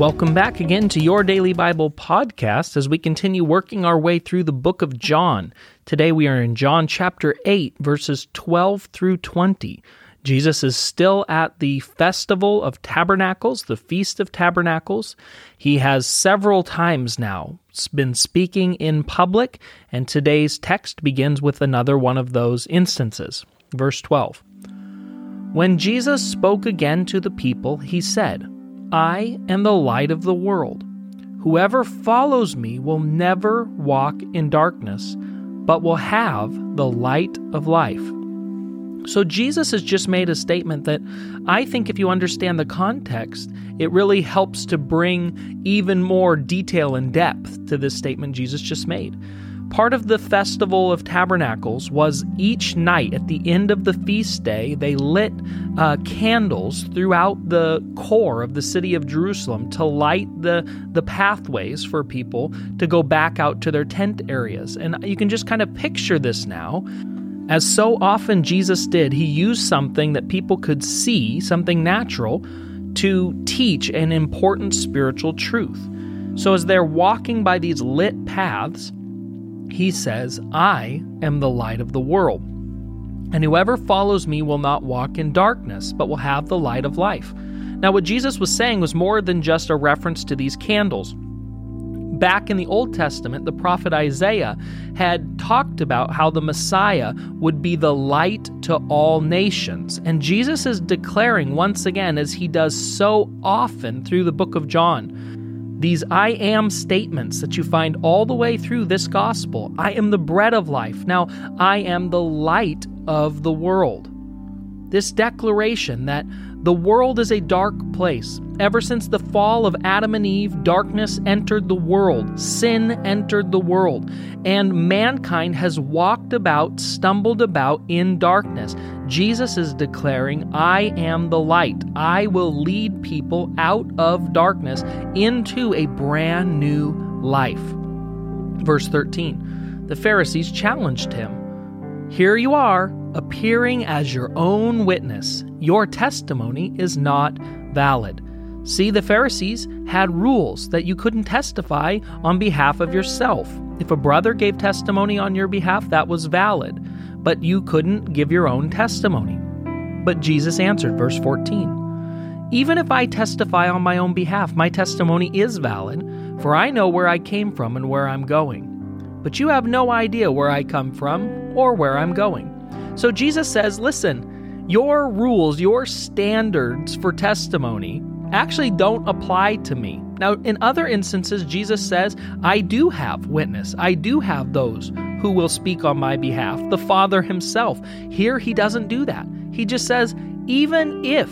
Welcome back again to your Daily Bible podcast as we continue working our way through the book of John. Today we are in John chapter 8, verses 12 through 20. Jesus is still at the Festival of Tabernacles, the Feast of Tabernacles. He has several times now been speaking in public, and today's text begins with another one of those instances. Verse 12. When Jesus spoke again to the people, he said, I am the light of the world. Whoever follows me will never walk in darkness, but will have the light of life. So Jesus has just made a statement that I think if you understand the context, it really helps to bring even more detail and depth to this statement Jesus just made. Part of the Festival of Tabernacles was each night at the end of the feast day, they lit uh, candles throughout the core of the city of Jerusalem to light the, the pathways for people to go back out to their tent areas. And you can just kind of picture this now. As so often Jesus did, he used something that people could see, something natural, to teach an important spiritual truth. So as they're walking by these lit paths, he says, I am the light of the world. And whoever follows me will not walk in darkness, but will have the light of life. Now, what Jesus was saying was more than just a reference to these candles. Back in the Old Testament, the prophet Isaiah had talked about how the Messiah would be the light to all nations. And Jesus is declaring once again, as he does so often through the book of John, these I am statements that you find all the way through this gospel. I am the bread of life. Now, I am the light of the world. This declaration that the world is a dark place. Ever since the fall of Adam and Eve, darkness entered the world, sin entered the world, and mankind has walked about, stumbled about in darkness. Jesus is declaring, I am the light. I will lead people out of darkness into a brand new life. Verse 13 The Pharisees challenged him. Here you are, appearing as your own witness. Your testimony is not valid. See, the Pharisees had rules that you couldn't testify on behalf of yourself. If a brother gave testimony on your behalf, that was valid, but you couldn't give your own testimony. But Jesus answered, verse 14 Even if I testify on my own behalf, my testimony is valid, for I know where I came from and where I'm going. But you have no idea where I come from or where I'm going. So Jesus says, listen, your rules, your standards for testimony actually don't apply to me. Now, in other instances, Jesus says, I do have witness. I do have those who will speak on my behalf, the Father himself. Here, he doesn't do that. He just says, even if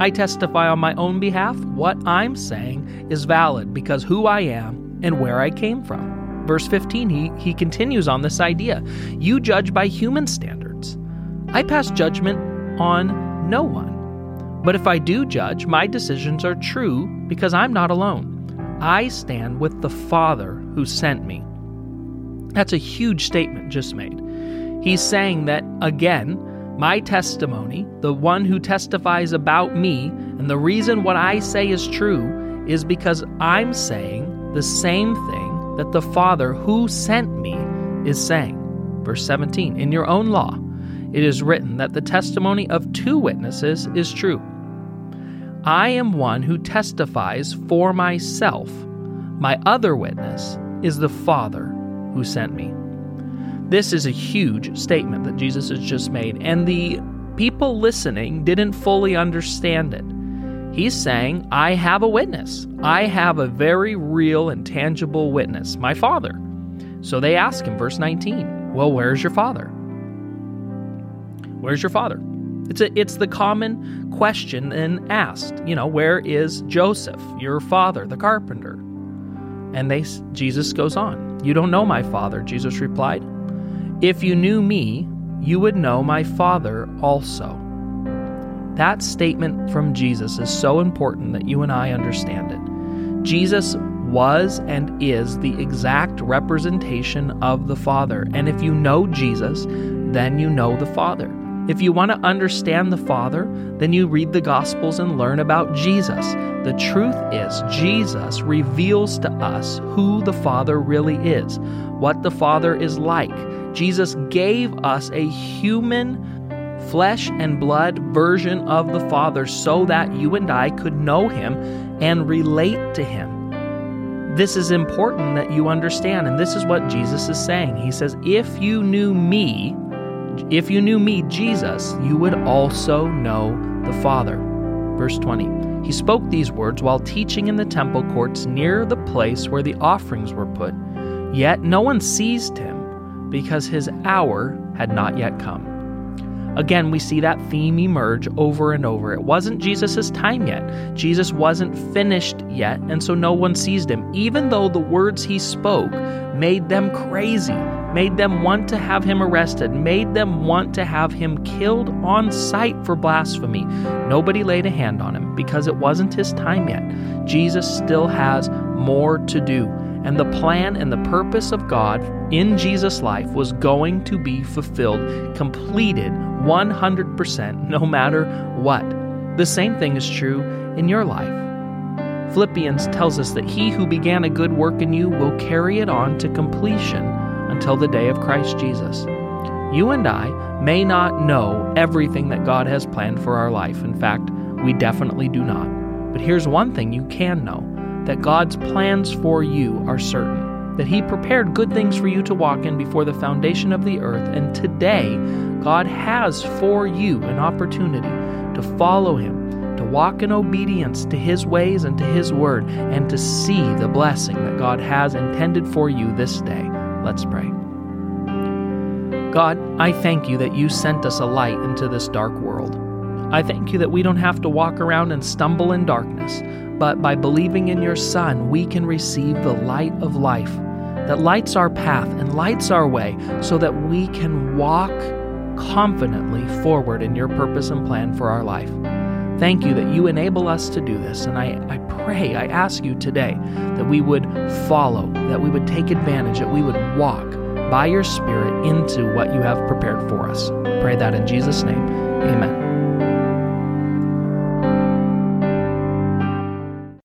I testify on my own behalf, what I'm saying is valid because who I am and where I came from. Verse 15, he, he continues on this idea. You judge by human standards I pass judgment on no one. But if I do judge, my decisions are true because I'm not alone. I stand with the Father who sent me. That's a huge statement just made. He's saying that, again, my testimony, the one who testifies about me, and the reason what I say is true is because I'm saying the same thing that the Father who sent me is saying. Verse 17 In your own law, it is written that the testimony of two witnesses is true. I am one who testifies for myself. My other witness is the Father who sent me. This is a huge statement that Jesus has just made, and the people listening didn't fully understand it. He's saying, I have a witness. I have a very real and tangible witness, my Father. So they ask him, verse 19, Well, where's your Father? Where's your father? It's a, it's the common question and asked. You know, where is Joseph, your father, the carpenter? And they Jesus goes on. You don't know my father, Jesus replied. If you knew me, you would know my father also. That statement from Jesus is so important that you and I understand it. Jesus was and is the exact representation of the Father. And if you know Jesus, then you know the Father. If you want to understand the Father, then you read the Gospels and learn about Jesus, the truth is, Jesus reveals to us who the Father really is, what the Father is like. Jesus gave us a human, flesh and blood version of the Father so that you and I could know Him and relate to Him. This is important that you understand, and this is what Jesus is saying. He says, If you knew me, if you knew me, Jesus, you would also know the Father. Verse 20 He spoke these words while teaching in the temple courts near the place where the offerings were put. Yet no one seized him because his hour had not yet come. Again, we see that theme emerge over and over. It wasn't Jesus' time yet. Jesus wasn't finished yet, and so no one seized him, even though the words he spoke made them crazy, made them want to have him arrested, made them want to have him killed on sight for blasphemy. Nobody laid a hand on him because it wasn't his time yet. Jesus still has more to do. And the plan and the purpose of God in Jesus' life was going to be fulfilled, completed 100%, no matter what. The same thing is true in your life. Philippians tells us that he who began a good work in you will carry it on to completion until the day of Christ Jesus. You and I may not know everything that God has planned for our life. In fact, we definitely do not. But here's one thing you can know that God's plans for you are certain, that He prepared good things for you to walk in before the foundation of the earth, and today God has for you an opportunity to follow Him to walk in obedience to His ways and to His word, and to see the blessing that God has intended for you this day. Let's pray. God, I thank you that you sent us a light into this dark world. I thank you that we don't have to walk around and stumble in darkness, but by believing in your Son, we can receive the light of life that lights our path and lights our way so that we can walk confidently forward in your purpose and plan for our life. Thank you that you enable us to do this. And I, I pray, I ask you today that we would follow, that we would take advantage, that we would walk by your Spirit into what you have prepared for us. Pray that in Jesus' name. Amen.